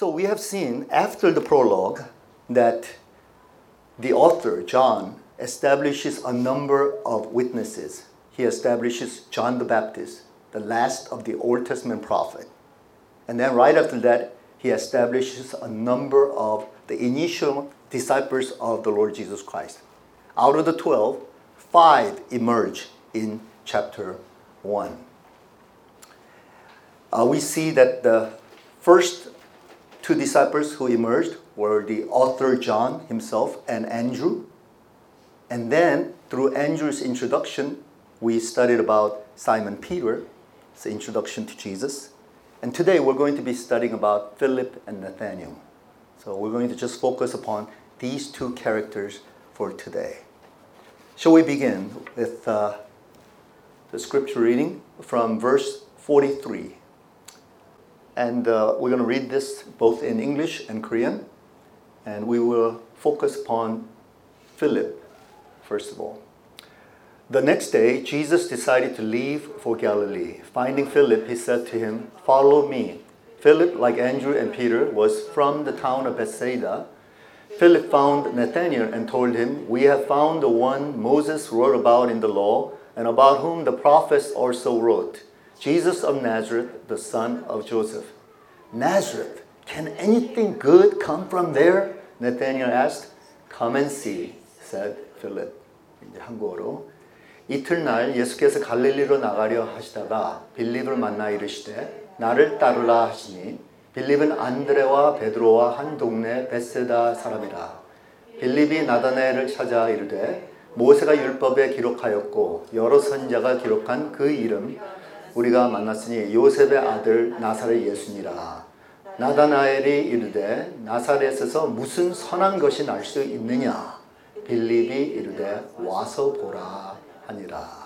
So we have seen after the prologue that the author, John, establishes a number of witnesses. He establishes John the Baptist, the last of the Old Testament prophet. And then right after that, he establishes a number of the initial disciples of the Lord Jesus Christ. Out of the 12, five emerge in chapter 1. Uh, we see that the first two disciples who emerged were the author John himself and Andrew. And then through Andrew's introduction, we studied about Simon Peter, the introduction to Jesus. And today we're going to be studying about Philip and Nathaniel. So we're going to just focus upon these two characters for today. Shall we begin with uh, the scripture reading from verse 43? And uh, we're going to read this both in English and Korean. And we will focus upon Philip, first of all. The next day, Jesus decided to leave for Galilee. Finding Philip, he said to him, Follow me. Philip, like Andrew and Peter, was from the town of Bethsaida. Philip found Nathanael and told him, We have found the one Moses wrote about in the law, and about whom the prophets also wrote Jesus of Nazareth, the son of Joseph. Nazareth, can anything good come from there? Nathanael asked. Come and see, said Philip. 이제 한국어로 이틀날 예수께서 갈릴리로 나가려 하시다가 빌립을 만나 이르시되 나를 따르라 하시니 빌립은 안드레와 베드로와 한 동네 베세다 사람이라 빌립이 나다나엘을 찾아 이르되 모세가 율법에 기록하였고 여러 선자가 기록한 그 이름 우리가 만났으니 요셉의 아들 나사렛 예수니라. 나다나엘이 이르되 나사렛에서 무슨 선한 것이 날 수 있느냐? 빌립이 이르되 와서 보라 하니라.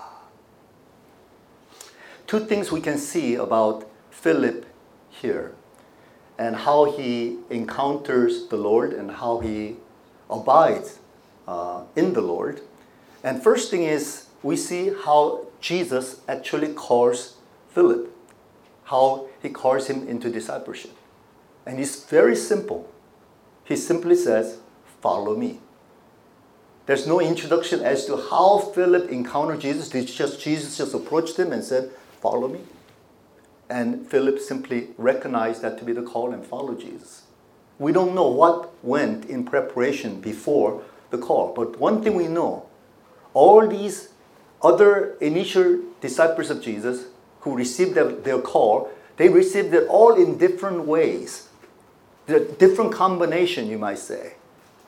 Two things we can see about Philip here and how he encounters the Lord and how he abides uh, in the Lord. And first thing is we see how Jesus actually calls Philip, how he calls him into discipleship. And it's very simple. He simply says, Follow me. There's no introduction as to how Philip encountered Jesus. Just Jesus just approached him and said, Follow me? And Philip simply recognized that to be the call and followed Jesus. We don't know what went in preparation before the call, but one thing we know all these other initial disciples of Jesus who received their, their call, they received it all in different ways. The different combination, you might say.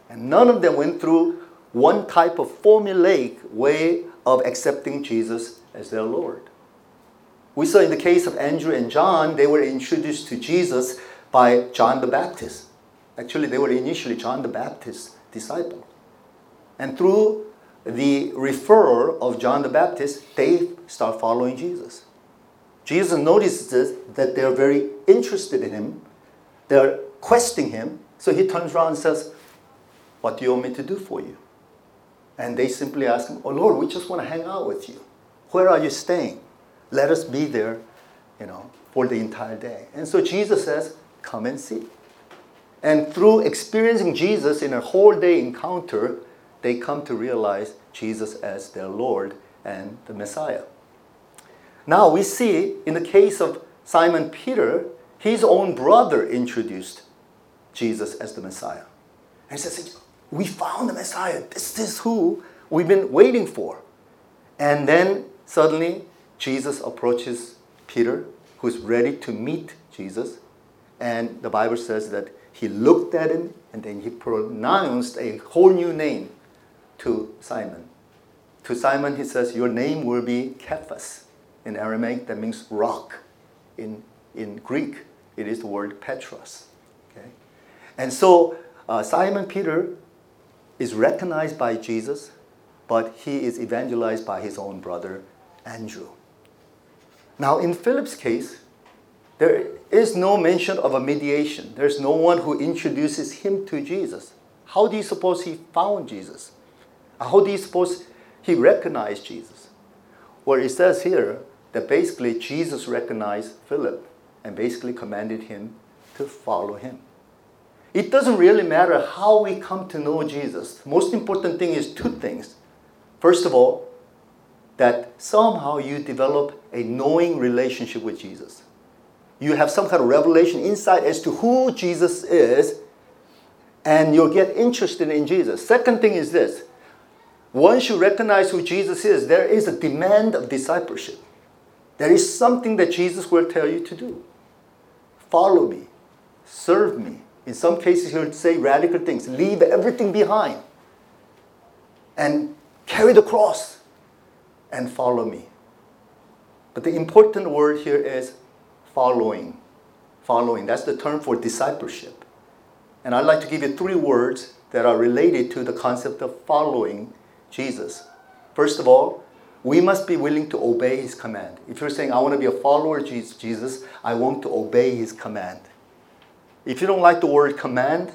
And none of them went through one type of formulaic way of accepting Jesus as their Lord. We saw in the case of Andrew and John, they were introduced to Jesus by John the Baptist. Actually, they were initially John the Baptist's disciple. And through the referral of John the Baptist, they start following Jesus. Jesus notices that they're very interested in him. They're questing him. So he turns around and says, What do you want me to do for you? And they simply ask him, Oh Lord, we just want to hang out with you. Where are you staying? Let us be there, you know, for the entire day. And so Jesus says, Come and see. And through experiencing Jesus in a whole day encounter, they come to realize Jesus as their Lord and the Messiah. Now we see in the case of Simon Peter, his own brother introduced Jesus as the Messiah. And he says, We found the Messiah. This is who we've been waiting for. And then suddenly Jesus approaches Peter, who's ready to meet Jesus. And the Bible says that he looked at him and then he pronounced a whole new name to Simon. To Simon, he says, Your name will be Cephas. In Aramaic, that means rock. In, in Greek, it is the word Petros. Okay? And so uh, Simon Peter is recognized by Jesus, but he is evangelized by his own brother Andrew. Now, in Philip's case, there is no mention of a mediation. There's no one who introduces him to Jesus. How do you suppose he found Jesus? How do you suppose he recognized Jesus? Well, it says here that basically Jesus recognized Philip and basically commanded him to follow him. it doesn't really matter how we come to know Jesus. Most important thing is two things. First of all, that somehow you develop a knowing relationship with Jesus. You have some kind of revelation insight as to who Jesus is, and you'll get interested in Jesus. Second thing is this once you recognize who Jesus is, there is a demand of discipleship. There is something that Jesus will tell you to do. Follow me, serve me. In some cases, he'll say radical things leave everything behind and carry the cross and follow me. But the important word here is following. Following. That's the term for discipleship. And I'd like to give you three words that are related to the concept of following Jesus. First of all, we must be willing to obey his command. If you're saying, I want to be a follower of Jesus, I want to obey his command. If you don't like the word command,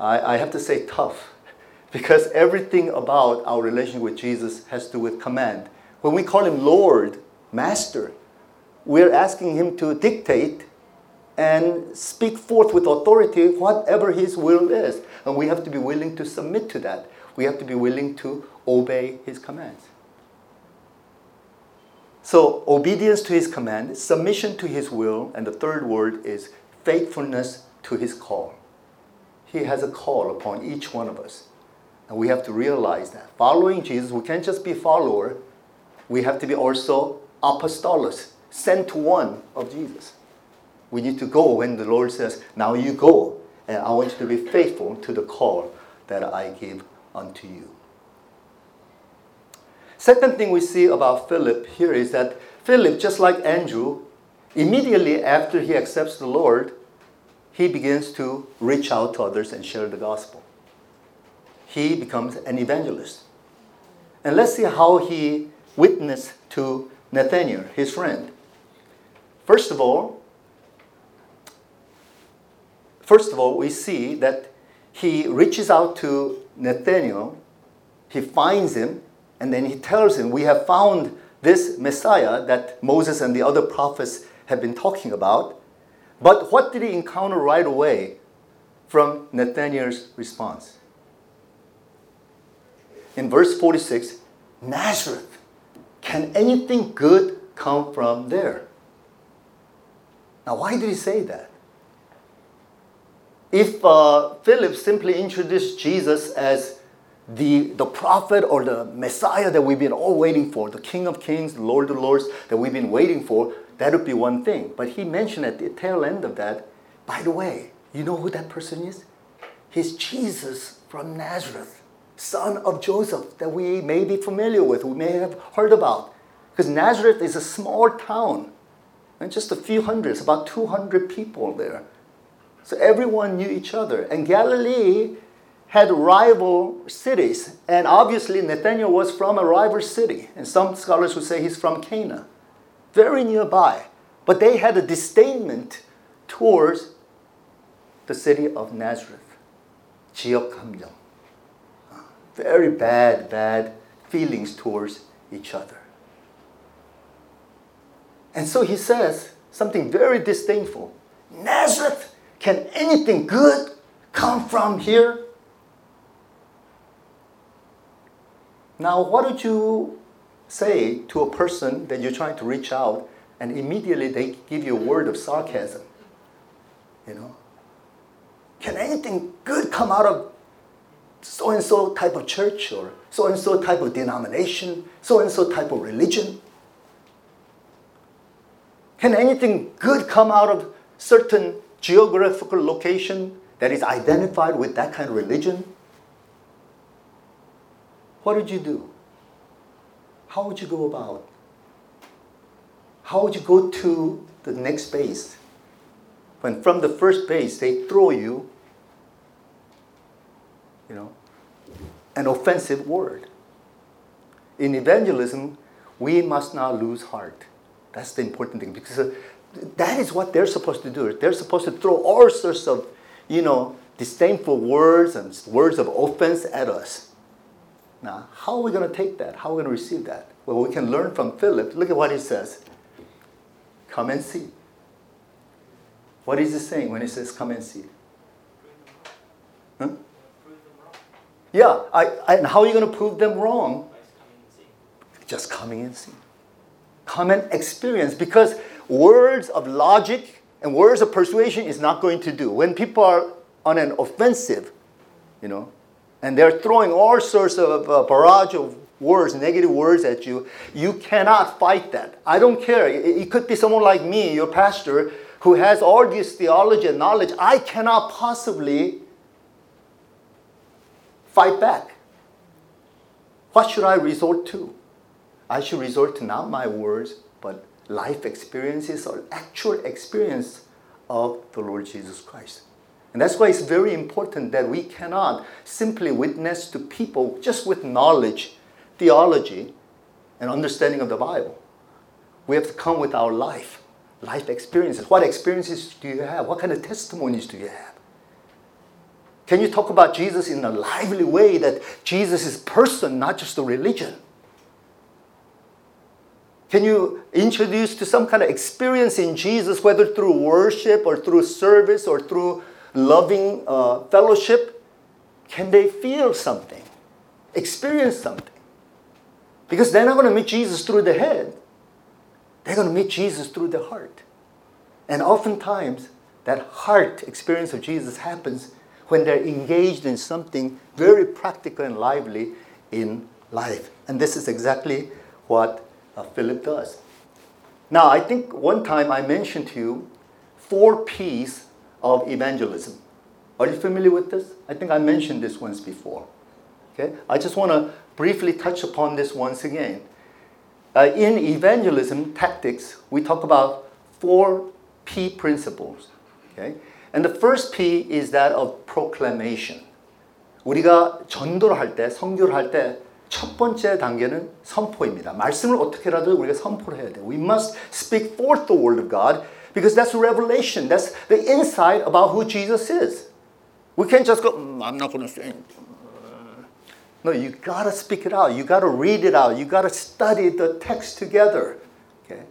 I, I have to say tough. Because everything about our relationship with Jesus has to do with command. When we call him Lord, Master, we're asking him to dictate and speak forth with authority whatever his will is. And we have to be willing to submit to that we have to be willing to obey his commands. So, obedience to his command, submission to his will, and the third word is faithfulness to his call. He has a call upon each one of us. And we have to realize that. Following Jesus, we can't just be follower, we have to be also apostolos, sent to one of Jesus. We need to go when the Lord says, Now you go, and I want you to be faithful to the call that I give unto you. Second thing we see about Philip here is that Philip, just like Andrew, immediately after he accepts the Lord, he begins to reach out to others and share the gospel. He becomes an evangelist. And let's see how he witnessed to Nathaniel, his friend. First of all, first of all, we see that he reaches out to Nathaniel, he finds him, and then he tells him, We have found this Messiah that Moses and the other prophets have been talking about. But what did he encounter right away from Nathaniel's response? In verse 46, Nazareth, can anything good come from there? Now, why did he say that? if uh, Philip simply introduced Jesus as the, the prophet or the Messiah that we've been all waiting for, the King of Kings, Lord of Lords that we've been waiting for, that would be one thing. But he mentioned at the tail end of that, by the way, you know who that person is? He's Jesus from Nazareth, son of Joseph, that we may be familiar with, we may have heard about. Because Nazareth is a small town, and just a few hundreds, about 200 people there. So everyone knew each other. And Galilee had rival cities, and obviously Nathaniel was from a rival city, and some scholars would say he's from Cana, very nearby. But they had a disdainment towards the city of Nazareth, Jeokamyeong. Very bad, bad feelings towards each other. And so he says something very disdainful Nazareth, can anything good come from here? Now, what would you say to a person that you're trying to reach out and immediately they give you a word of sarcasm? You know? Can anything good come out of so and so type of church or so and so type of denomination, so and so type of religion? Can anything good come out of certain geographical location that is identified with that kind of religion, what would you do? How would you go about? How would you go to the next base? When from the first base they throw you, you know, an offensive word. In evangelism, we must not lose heart. That's the important thing because uh, that is what they're supposed to do. They're supposed to throw all sorts of, you know, disdainful words and words of offense at us. Now, how are we going to take that? How are we going to receive that? Well, we can learn from Philip. Look at what he says. Come and see. What is he saying when he says, come and see? Huh? Yeah, I, I, and how are you going to prove them wrong? Just coming and seeing. Come and experience because words of logic and words of persuasion is not going to do. When people are on an offensive, you know, and they're throwing all sorts of uh, barrage of words, negative words at you, you cannot fight that. I don't care. It, it could be someone like me, your pastor, who has all this theology and knowledge. I cannot possibly fight back. What should I resort to? I should resort to not my words, but life experiences or actual experience of the Lord Jesus Christ. And that's why it's very important that we cannot simply witness to people just with knowledge, theology, and understanding of the Bible. We have to come with our life, life experiences. What experiences do you have? What kind of testimonies do you have? Can you talk about Jesus in a lively way that Jesus is person, not just a religion? Can you introduce to some kind of experience in Jesus, whether through worship or through service or through loving uh, fellowship? Can they feel something, experience something? Because they're not going to meet Jesus through the head, they're going to meet Jesus through the heart. And oftentimes, that heart experience of Jesus happens when they're engaged in something very practical and lively in life. And this is exactly what uh, Philip does. Now, I think one time I mentioned to you four P's of evangelism. Are you familiar with this? I think I mentioned this once before. Okay? I just want to briefly touch upon this once again. Uh, in evangelism tactics, we talk about four P principles. Okay? And the first P is that of proclamation. 우리가 전도를 할 때, 선교를 할때 첫 번째 단계는 선포입니다. 말씀을 어떻게라도 우리가 선포를 해야 돼요. We must speak forth the word of God because that's revelation. That's the insight about who Jesus is. We can't just go, mm, I'm not going to say No, you got to speak it out. You got to read it out. You got to study the text together. Okay?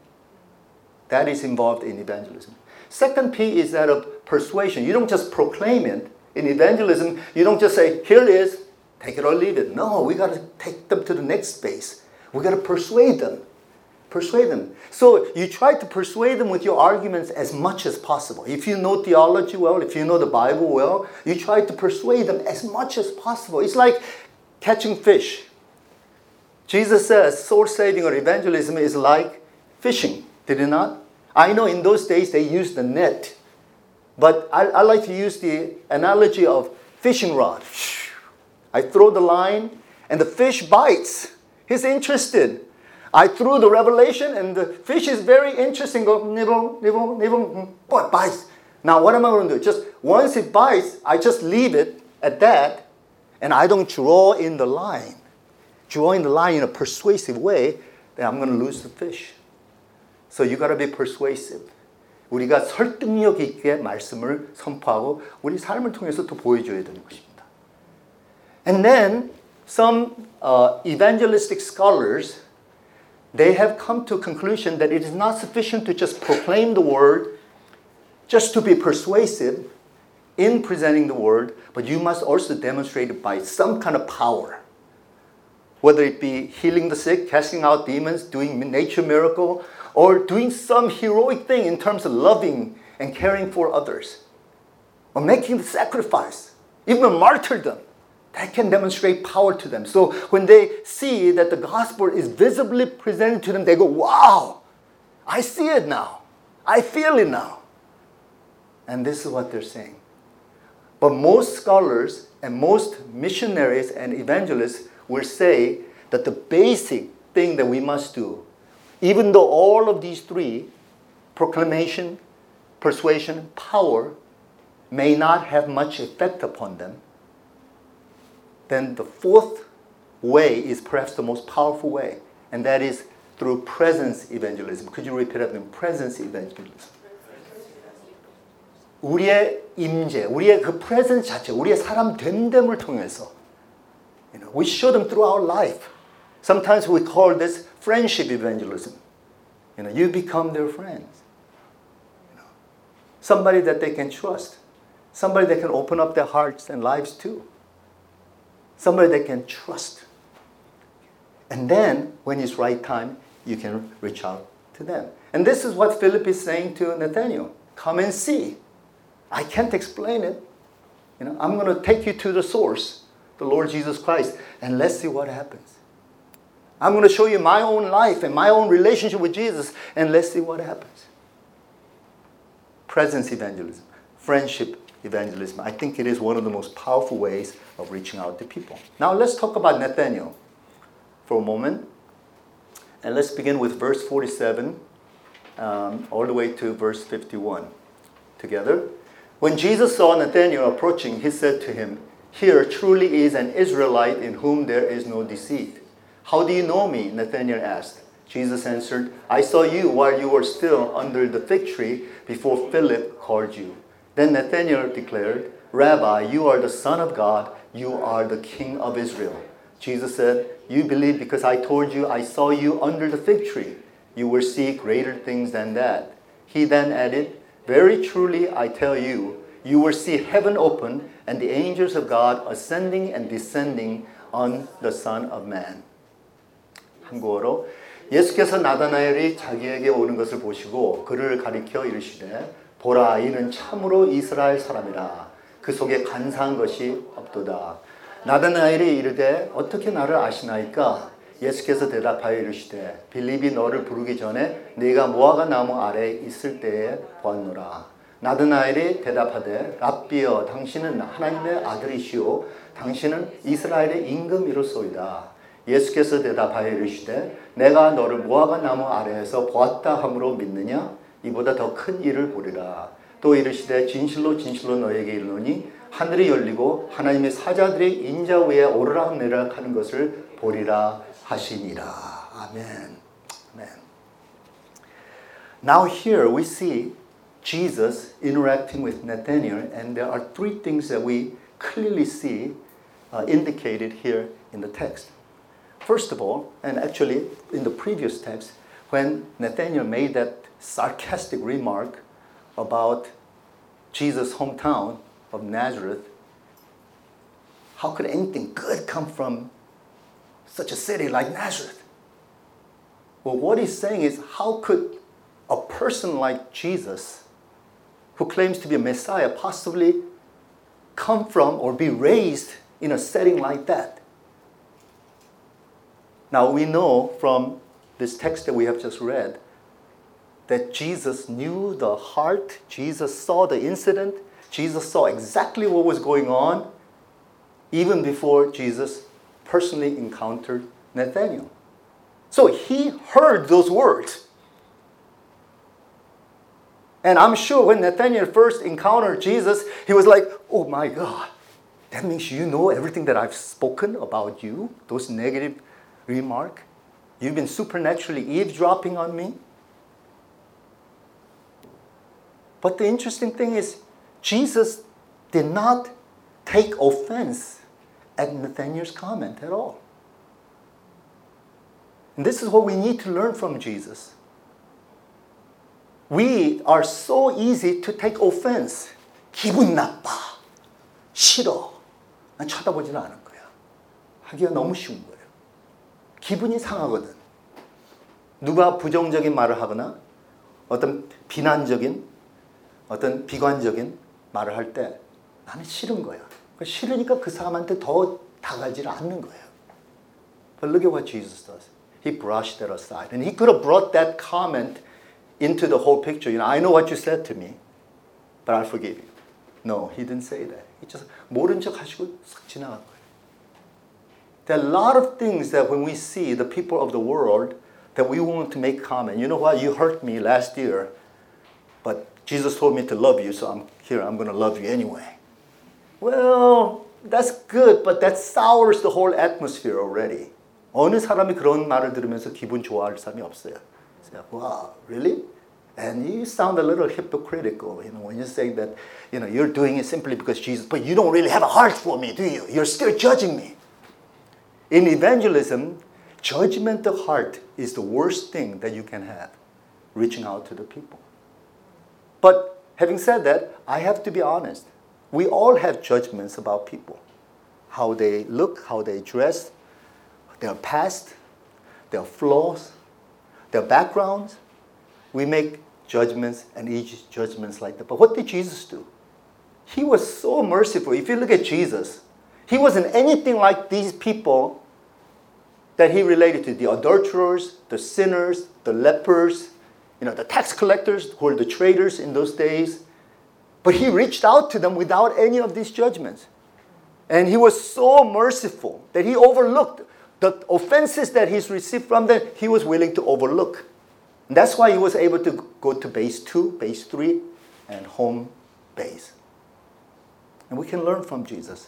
That is involved in evangelism. Second P is that of persuasion. You don't just proclaim it. In evangelism, you don't just say, here it is, take it or leave it. No, we got to take them to the next space. We got to persuade them. Persuade them. So you try to persuade them with your arguments as much as possible. If you know theology well, if you know the Bible well, you try to persuade them as much as possible. It's like catching fish. Jesus says soul saving or evangelism is like fishing, did it not? I know in those days they used the net, but I, I like to use the analogy of fishing rod. I throw the line and the fish bites. He's interested. I threw the revelation and the fish is very interesting. Go nibble, nibble, nibble. Boy, it bites. Now what am I going to do? Just once it bites, I just leave it at that, and I don't draw in the line. Draw in the line in a persuasive way, then I'm going to lose the fish. So you got to be persuasive. 우리가 설득력 있게 말씀을 선포하고 우리 삶을 통해서 또 보여줘야 되는 것입니다. And then some uh, evangelistic scholars, they have come to a conclusion that it is not sufficient to just proclaim the word, just to be persuasive in presenting the word, but you must also demonstrate it by some kind of power. Whether it be healing the sick, casting out demons, doing nature miracle, or doing some heroic thing in terms of loving and caring for others, or making the sacrifice, even martyrdom that can demonstrate power to them. So when they see that the gospel is visibly presented to them, they go, wow, I see it now. I feel it now. And this is what they're saying. But most scholars and most missionaries and evangelists will say that the basic thing that we must do, even though all of these three, proclamation, persuasion, power, may not have much effect upon them, then the fourth way is perhaps the most powerful way, and that is through presence evangelism. Could you repeat that? Presence evangelism. 우리의 임재, 우리의 그 presence 자체, 우리의 사람 된됨을 통해서, you know, we show them through our life. Sometimes we call this friendship evangelism. You know, you become their friends. You know, somebody that they can trust, Somebody that can open up their hearts and lives to. Somebody they can trust. And then, when it's right time, you can reach out to them. And this is what Philip is saying to Nathaniel come and see. I can't explain it. You know, I'm going to take you to the source, the Lord Jesus Christ, and let's see what happens. I'm going to show you my own life and my own relationship with Jesus, and let's see what happens. Presence evangelism, friendship evangelism. I think it is one of the most powerful ways of reaching out to people. Now let's talk about Nathaniel for a moment. And let's begin with verse 47 um, all the way to verse 51 together. When Jesus saw Nathanael approaching, he said to him, Here truly is an Israelite in whom there is no deceit. How do you know me? Nathanael asked. Jesus answered, I saw you while you were still under the fig tree before Philip called you. Then Nathanael declared, Rabbi, you are the Son of God, you are the King of Israel. Jesus said, You believe because I told you I saw you under the fig tree. You will see greater things than that. He then added, Very truly I tell you, you will see heaven open and the angels of God ascending and descending on the Son of Man. 한국어로 예수께서 나다나엘이 자기에게 오는 것을 보시고 그를 가리켜 이르시되 보라 이는 참으로 이스라엘 사람이라. 그 속에 간사한 것이 없도다. 나다나엘이 이르되 어떻게 나를 아시나이까? 예수께서 대답하여 이르시되 빌립이 너를 부르기 전에 네가 무화과 나무 아래 있을 때에 보았노라. 나드나엘이 대답하되 랍비여 당신은 하나님의 아들이시오. 당신은 이스라엘의 임금이로소이다. 예수께서 대답하여 이르시되 내가 너를 무화과 나무 아래에서 보았다 함으로 믿느냐 이보다 더 큰 일을 보리라 또 이르시되 진실로 진실로 너에게 이르노니 하늘이 열리고 하나님의 사자들이 인자 위에 오르락 내리락 하는 것을 보리라 하시니라. 아멘. 아멘. Now here we see Jesus interacting with Nathaniel and there are three things that we clearly see uh, indicated here in the text. First of all, and actually in the previous text, when Nathaniel made that sarcastic remark about Jesus' hometown, of Nazareth, how could anything good come from such a city like Nazareth? Well, what he's saying is, how could a person like Jesus, who claims to be a Messiah, possibly come from or be raised in a setting like that? Now, we know from this text that we have just read that Jesus knew the heart, Jesus saw the incident, Jesus saw exactly what was going on even before Jesus personally encountered Nathanael. So he heard those words. And I'm sure when Nathanael first encountered Jesus, he was like, oh my God, that means you know everything that I've spoken about you, those negative remarks. You've been supernaturally eavesdropping on me. But the interesting thing is, Jesus did not take offense at Nathanael's comment at all. And this is what we need to learn from Jesus. We are so easy to take offense. 기분 나빠. 싫어. 난 쳐다보지는 않을 거야. 하기가 너무 쉬운 거예요. 기분이 상하거든. 누가 부정적인 말을 하거나 어떤 비난적인 어떤 비관적인 말을 할 때 나는 싫은 거야. 싫으니까 그 사람한테 더 다가지를 않는 거예요. But look at what Jesus does. He brushed that aside. And he could have brought that comment into the whole picture. You know, I know what you said to me, but I forgive you. No, he didn't say that. He just 모른 척 하시고 싹 지나간 거예요. There are a lot of things that when we see the people of the world that we want to make comment. You know what? You hurt me last year, but Jesus told me to love you, so I'm here. I'm going to love you anyway. Well, that's good, but that sours the whole atmosphere already. 어느 사람이 그런 말을 들으면서 기분 좋아할 사람이 없어요. So, wow, really? And you sound a little hypocritical, you know, when you say that, you know, you're doing it simply because Jesus, but you don't really have a heart for me, do you? You're still judging me. In evangelism, judgmental heart is the worst thing that you can have, reaching out to the people. But having said that, I have to be honest. We all have judgments about people how they look, how they dress, their past, their flaws, their backgrounds. We make judgments and each judgments like that. But what did Jesus do? He was so merciful. If you look at Jesus, he wasn't anything like these people that he related to the adulterers, the sinners, the lepers, you know, the tax collectors who were the traders in those days. But he reached out to them without any of these judgments. And he was so merciful that he overlooked the offenses that he's received from them, he was willing to overlook. And that's why he was able to go to base two, base three, and home base. And we can learn from Jesus.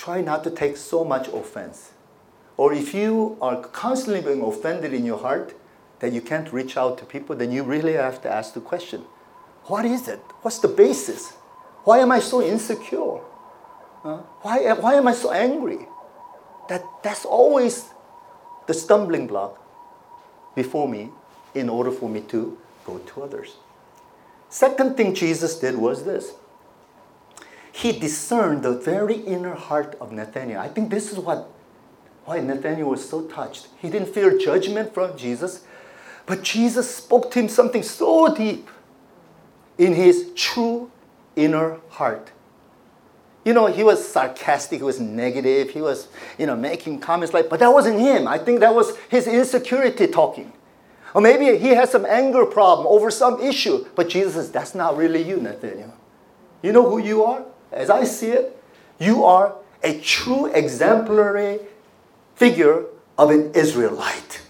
Try not to take so much offense. Or if you are constantly being offended in your heart that you can't reach out to people, then you really have to ask the question what is it? What's the basis? Why am I so insecure? Uh, why, why am I so angry? That, that's always the stumbling block before me in order for me to go to others. Second thing Jesus did was this. He discerned the very inner heart of Nathaniel. I think this is what why Nathaniel was so touched. He didn't fear judgment from Jesus, but Jesus spoke to him something so deep in his true inner heart. You know, he was sarcastic, he was negative, he was, you know, making comments like, but that wasn't him. I think that was his insecurity talking. Or maybe he has some anger problem over some issue, but Jesus says, that's not really you, Nathaniel. You know who you are? As I see it, you are a true exemplary figure of an Israelite.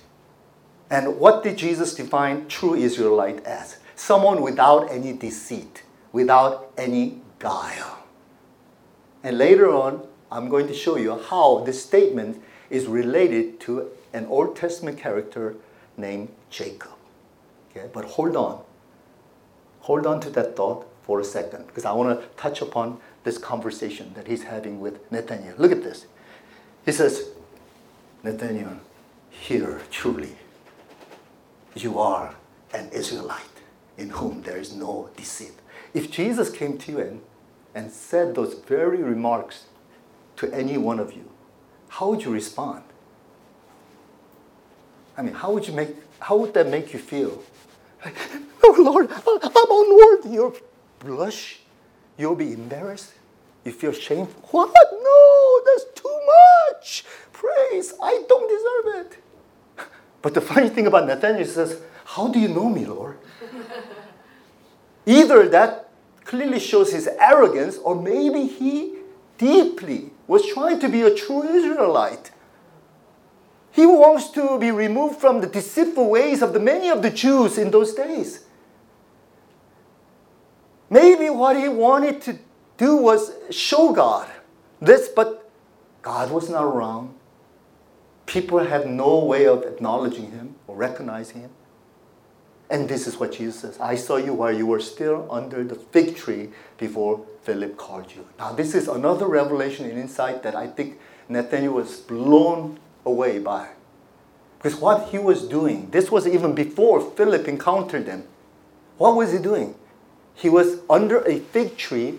And what did Jesus define true Israelite as? Someone without any deceit, without any guile. And later on, I'm going to show you how this statement is related to an Old Testament character named Jacob. Okay, but hold on. Hold on to that thought for a second because I want to touch upon this conversation that he's having with Nathaniel. Look at this. He says, Nathaniel, here truly you are an Israelite in whom there is no deceit. If Jesus came to you and and said those very remarks to any one of you, how would you respond? I mean, how would you make how would that make you feel? Like, oh Lord, I'm unworthy. You'll blush, you'll be embarrassed, you feel shameful. What? No, that's too much. Praise, I don't deserve it. But the funny thing about Nathaniel says, How do you know me, Lord? Either that clearly shows his arrogance, or maybe he deeply was trying to be a true Israelite. He wants to be removed from the deceitful ways of the many of the Jews in those days. Maybe what he wanted to do was show God this, but God was not around. People had no way of acknowledging him or recognizing him. And this is what Jesus says I saw you while you were still under the fig tree before Philip called you. Now, this is another revelation and insight that I think Nathaniel was blown away by. Because what he was doing, this was even before Philip encountered him. What was he doing? He was under a fig tree,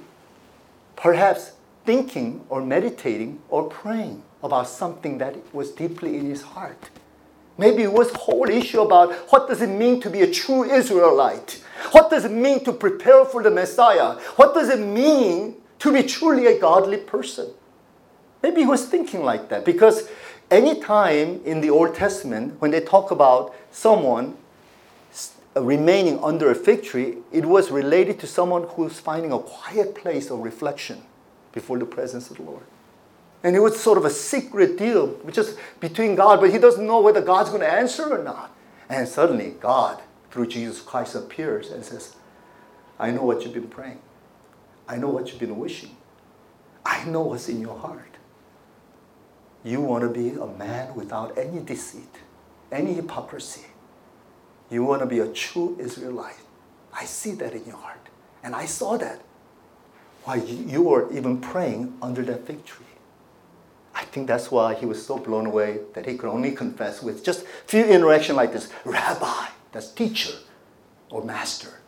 perhaps thinking or meditating or praying about something that was deeply in his heart. Maybe it was whole issue about what does it mean to be a true Israelite? What does it mean to prepare for the Messiah? What does it mean to be truly a godly person? Maybe he was thinking like that because anytime in the Old Testament when they talk about someone Uh, remaining under a fig tree, it was related to someone who's finding a quiet place of reflection before the presence of the Lord. And it was sort of a secret deal, which is between God, but he doesn't know whether God's going to answer or not. And suddenly, God, through Jesus Christ, appears and says, I know what you've been praying. I know what you've been wishing. I know what's in your heart. You want to be a man without any deceit, any hypocrisy. You want to be a true Israelite. I see that in your heart. And I saw that while you were even praying under that fig tree. I think that's why he was so blown away that he could only confess with just few interaction like this, Rabbi, that's teacher or master.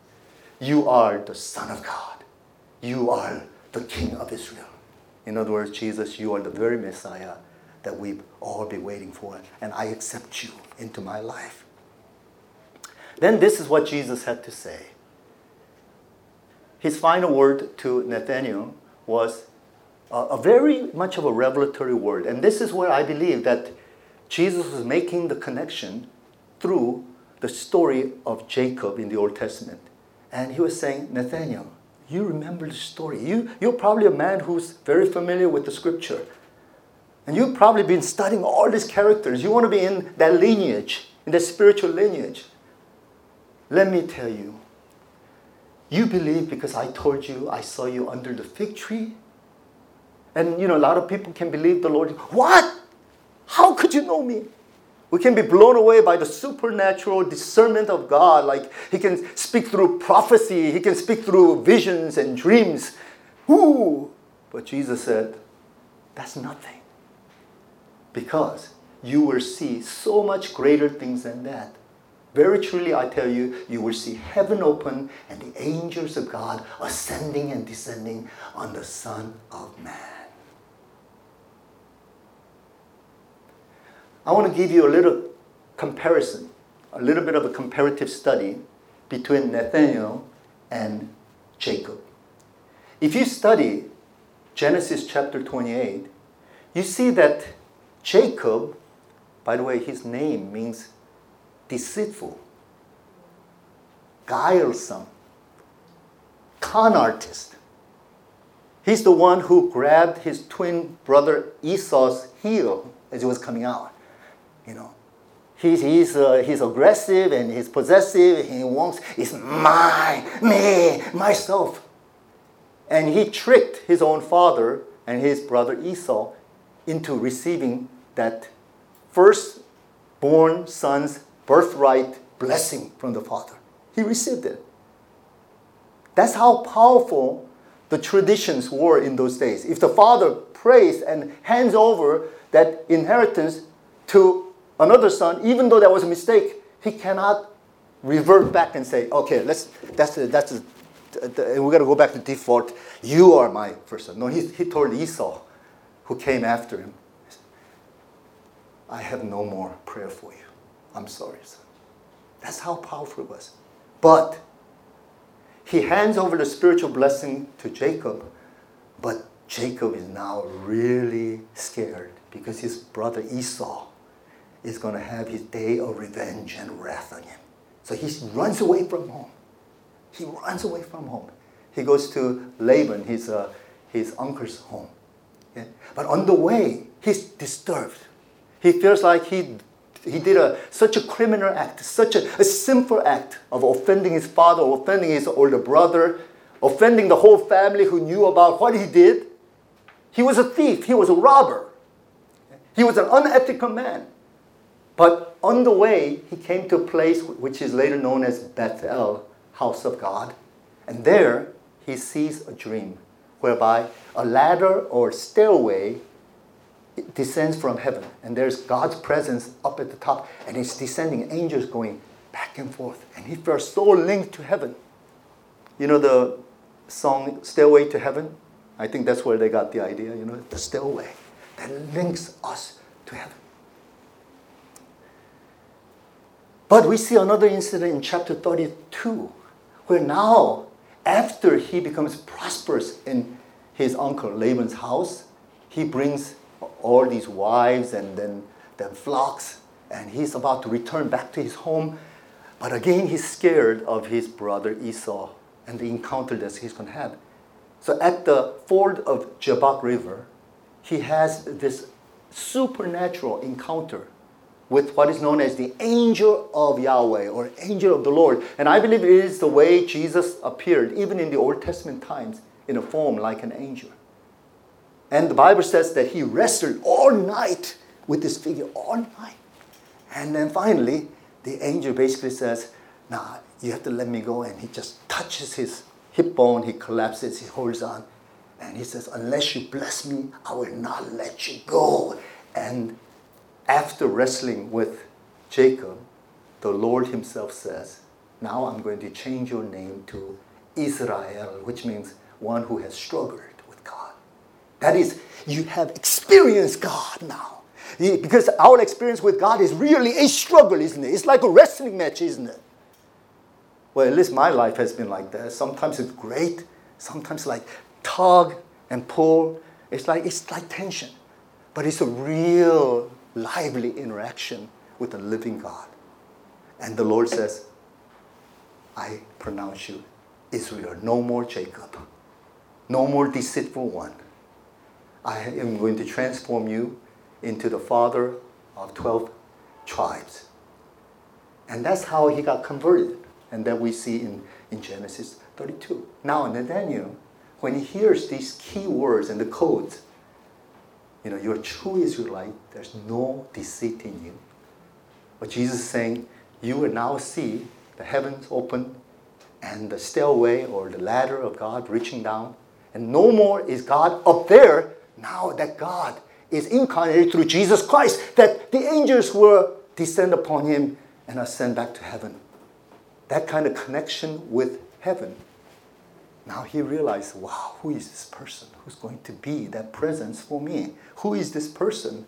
You are the Son of God. You are the King of Israel. In other words, Jesus, you are the very Messiah that we've all been waiting for, and I accept you into my life. Then this is what Jesus had to say. His final word to Nathanael was a, very much of a revelatory word. And this is where I believe that Jesus was making the connection through the story of Jacob in the Old Testament. And he was saying, Nathanael, you remember the story. You, you're probably a man who's very familiar with the scripture. And you've probably been studying all these characters. You want to be in that lineage, in that spiritual lineage. Let me tell you, you believe because I told you I saw you under the fig tree? And you know, a lot of people can believe the Lord. What? How could you know me? We can be blown away by the supernatural discernment of God. Like He can speak through prophecy, He can speak through visions and dreams. Ooh. But Jesus said, that's nothing. Because you will see so much greater things than that. Very truly, I tell you, you will see heaven open and the angels of God ascending and descending on the Son of Man. I want to give you a little comparison, a little bit of a comparative study between Nathaniel and Jacob. If you study Genesis chapter 28, you see that Jacob, by the way, his name means deceitful, guilesome, con artist. He's the one who grabbed his twin brother Esau's heel as he was coming out. You know, he's, he's, uh, he's aggressive and he's possessive. He wants, it's my, me, myself. And he tricked his own father and his brother Esau into receiving that first-born son's birthright blessing from the Father. He received it. That's how powerful the traditions were in those days. If the father prays and hands over that inheritance to another son, even though that was a mistake, he cannot revert back and say, okay, let's, that's, a, that's, a, we're going to go back to default. You are my first son. No, he, he told Esau, who came after him, I have no more prayer for you. I'm sorry, son. That's how powerful it was. But he hands over the spiritual blessing to Jacob, but Jacob is now really scared because his brother Esau is going to have his day of revenge and wrath on him. So he runs away from home. He runs away from home. He goes to Laban, his, uh, his uncle's home. Yeah? But on the way, he's disturbed. He feels like he he did a, such a criminal act, such a, a sinful act of offending his father, offending his older brother, offending the whole family who knew about what he did. He was a thief, he was a robber, he was an unethical man. But on the way, he came to a place which is later known as Bethel, house of God. And there he sees a dream whereby a ladder or stairway it descends from heaven, and there's God's presence up at the top, and it's descending, angels going back and forth, and he feels so linked to heaven. You know the song Stairway to Heaven? I think that's where they got the idea, you know, the stairway that links us to heaven. But we see another incident in chapter 32, where now, after he becomes prosperous in his uncle Laban's house, he brings all these wives and then, then flocks, and he's about to return back to his home. But again, he's scared of his brother Esau and the encounter that he's going to have. So at the ford of Jabbok River, he has this supernatural encounter with what is known as the angel of Yahweh or angel of the Lord. And I believe it is the way Jesus appeared, even in the Old Testament times, in a form like an angel. And the Bible says that he wrestled all night with this figure, all night. And then finally, the angel basically says, Nah, you have to let me go. And he just touches his hip bone, he collapses, he holds on. And he says, Unless you bless me, I will not let you go. And after wrestling with Jacob, the Lord Himself says, Now I'm going to change your name to Israel, which means one who has struggled That is, you have experienced God now. Because our experience with God is really a struggle, isn't it? It's like a wrestling match, isn't it? Well, at least my life has been like that. Sometimes it's great, sometimes like tug and pull. It's like it's like tension. But it's a real lively interaction with the living God. And the Lord says, I pronounce you Israel, no more Jacob, no more deceitful one. I am going to transform you into the father of 12 tribes. And that's how he got converted. And that we see in, in Genesis 32. Now, Nathaniel, when he hears these key words and the codes, you know, you're true Israelite, there's no deceit in you. But Jesus is saying, you will now see the heavens open and the stairway or the ladder of God reaching down. And no more is God up there. Now that God is incarnated through Jesus Christ, that the angels will descend upon him and ascend back to heaven that kind of connection with heaven. Now he realized, wow, who is this person who's going to be that presence for me? Who is this person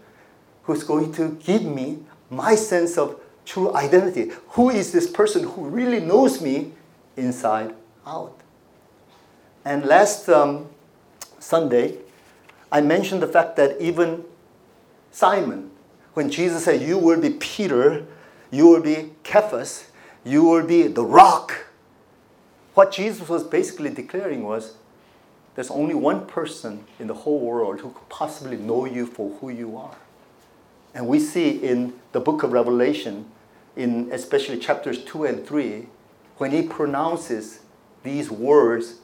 who's going to give me my sense of true identity? Who is this person who really knows me inside out? And last um, Sunday, I mentioned the fact that even Simon, when Jesus said, You will be Peter, you will be Cephas, you will be the rock. What Jesus was basically declaring was there's only one person in the whole world who could possibly know you for who you are. And we see in the book of Revelation, in especially chapters 2 and 3, when he pronounces these words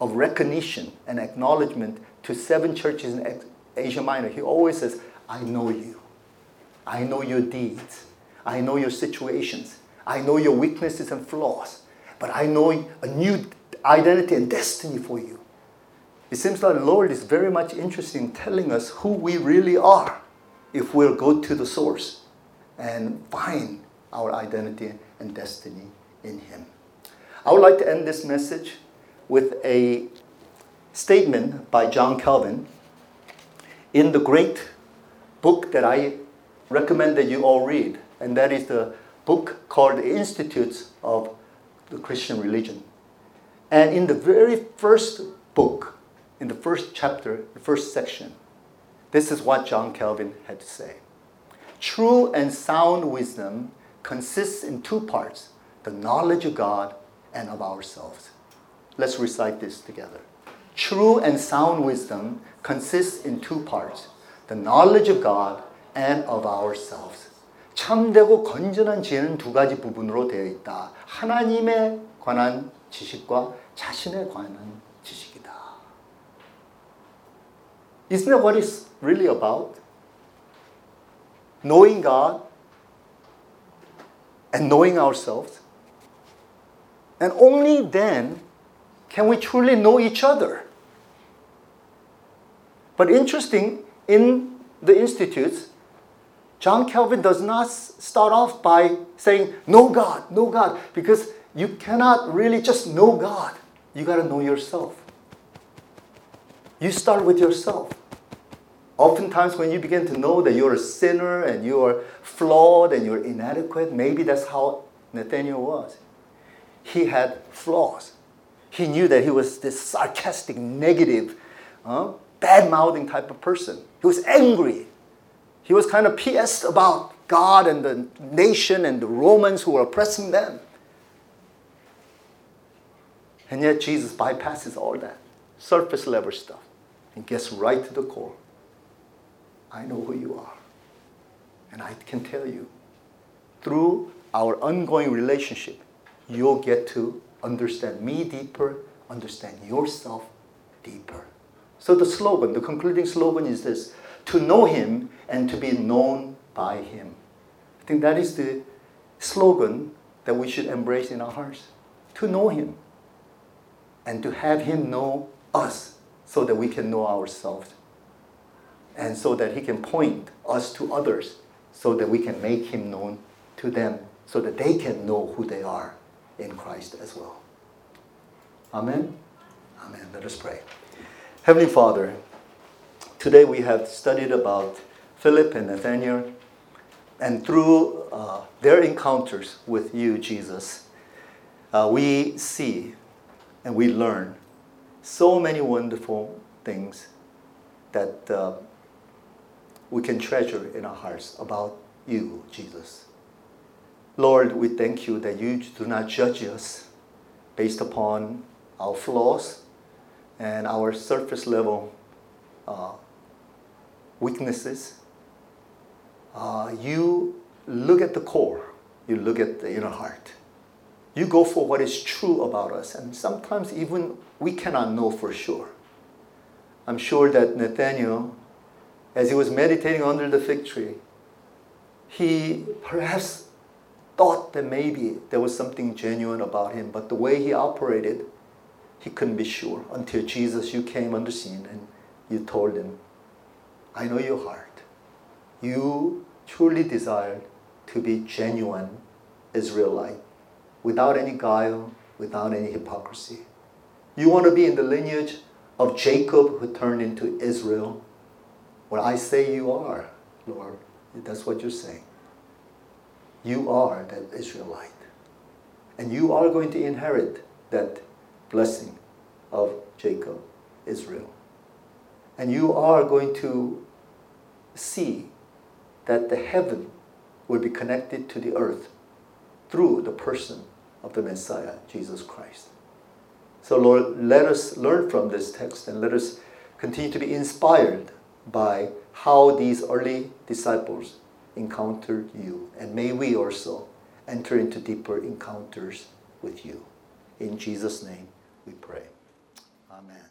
of recognition and acknowledgement to seven churches in Asia Minor, he always says, I know you. I know your deeds. I know your situations. I know your weaknesses and flaws, but I know a new identity and destiny for you. It seems like the Lord is very much interested in telling us who we really are if we'll go to the source and find our identity and destiny in Him. I would like to end this message with a statement by John Calvin in the great book that I recommend that you all read, and that is the book called The Institutes of the Christian Religion. And in the very first book, in the first chapter, the first section, this is what John Calvin had to say. True and sound wisdom consists in two parts the knowledge of God and of ourselves. Let's recite this together. True and sound wisdom consists in two parts the knowledge of God and of ourselves. 참되고 건전한 지혜는 두 가지 부분으로 되어 있다. 하나님에 관한 지식과 자신에 관한 지식이다. Isn't that what it's really about? Knowing God and knowing ourselves. And only then can we truly know each other. But interesting, in the institutes, John Calvin does not start off by saying, Know God, know God, because you cannot really just know God. You got to know yourself. You start with yourself. Oftentimes, when you begin to know that you're a sinner and you're flawed and you're inadequate, maybe that's how Nathaniel was. He had flaws. He knew that he was this sarcastic, negative, uh, bad mouthing type of person. He was angry. He was kind of pissed about God and the nation and the Romans who were oppressing them. And yet Jesus bypasses all that surface level stuff and gets right to the core. I know who you are. And I can tell you, through our ongoing relationship, you'll get to understand me deeper, understand yourself deeper. So the slogan, the concluding slogan is this to know Him and to be known by Him. I think that is the slogan that we should embrace in our hearts to know Him and to have Him know us so that we can know ourselves and so that He can point us to others so that we can make Him known to them so that they can know who they are in Christ as well. Amen. Amen. Let us pray. Heavenly Father, Today we have studied about Philip and Nathaniel, and through uh, their encounters with you, Jesus, uh, we see and we learn so many wonderful things that uh, we can treasure in our hearts about you, Jesus. Lord, we thank you that you do not judge us based upon our flaws and our surface level uh, weaknesses, uh, you look at the core, you look at the inner heart. You go for what is true about us, and sometimes even we cannot know for sure. I'm sure that Nathaniel, as he was meditating under the fig tree, he perhaps thought that maybe there was something genuine about him, but the way he operated, he couldn't be sure until Jesus, you came on the scene and you told him, I know your heart. You truly desired to be genuine Israelite without any guile, without any hypocrisy. You want to be in the lineage of Jacob who turned into Israel. Well, I say you are, Lord. That's what you're saying. You are that Israelite. And you are going to inherit that blessing of Jacob, Israel. And you are going to see that the heaven will be connected to the earth through the person of the Messiah, Jesus Christ. So, Lord, let us learn from this text and let us continue to be inspired by how these early disciples encountered you. And may we also enter into deeper encounters with you. In Jesus' name we pray. Amen.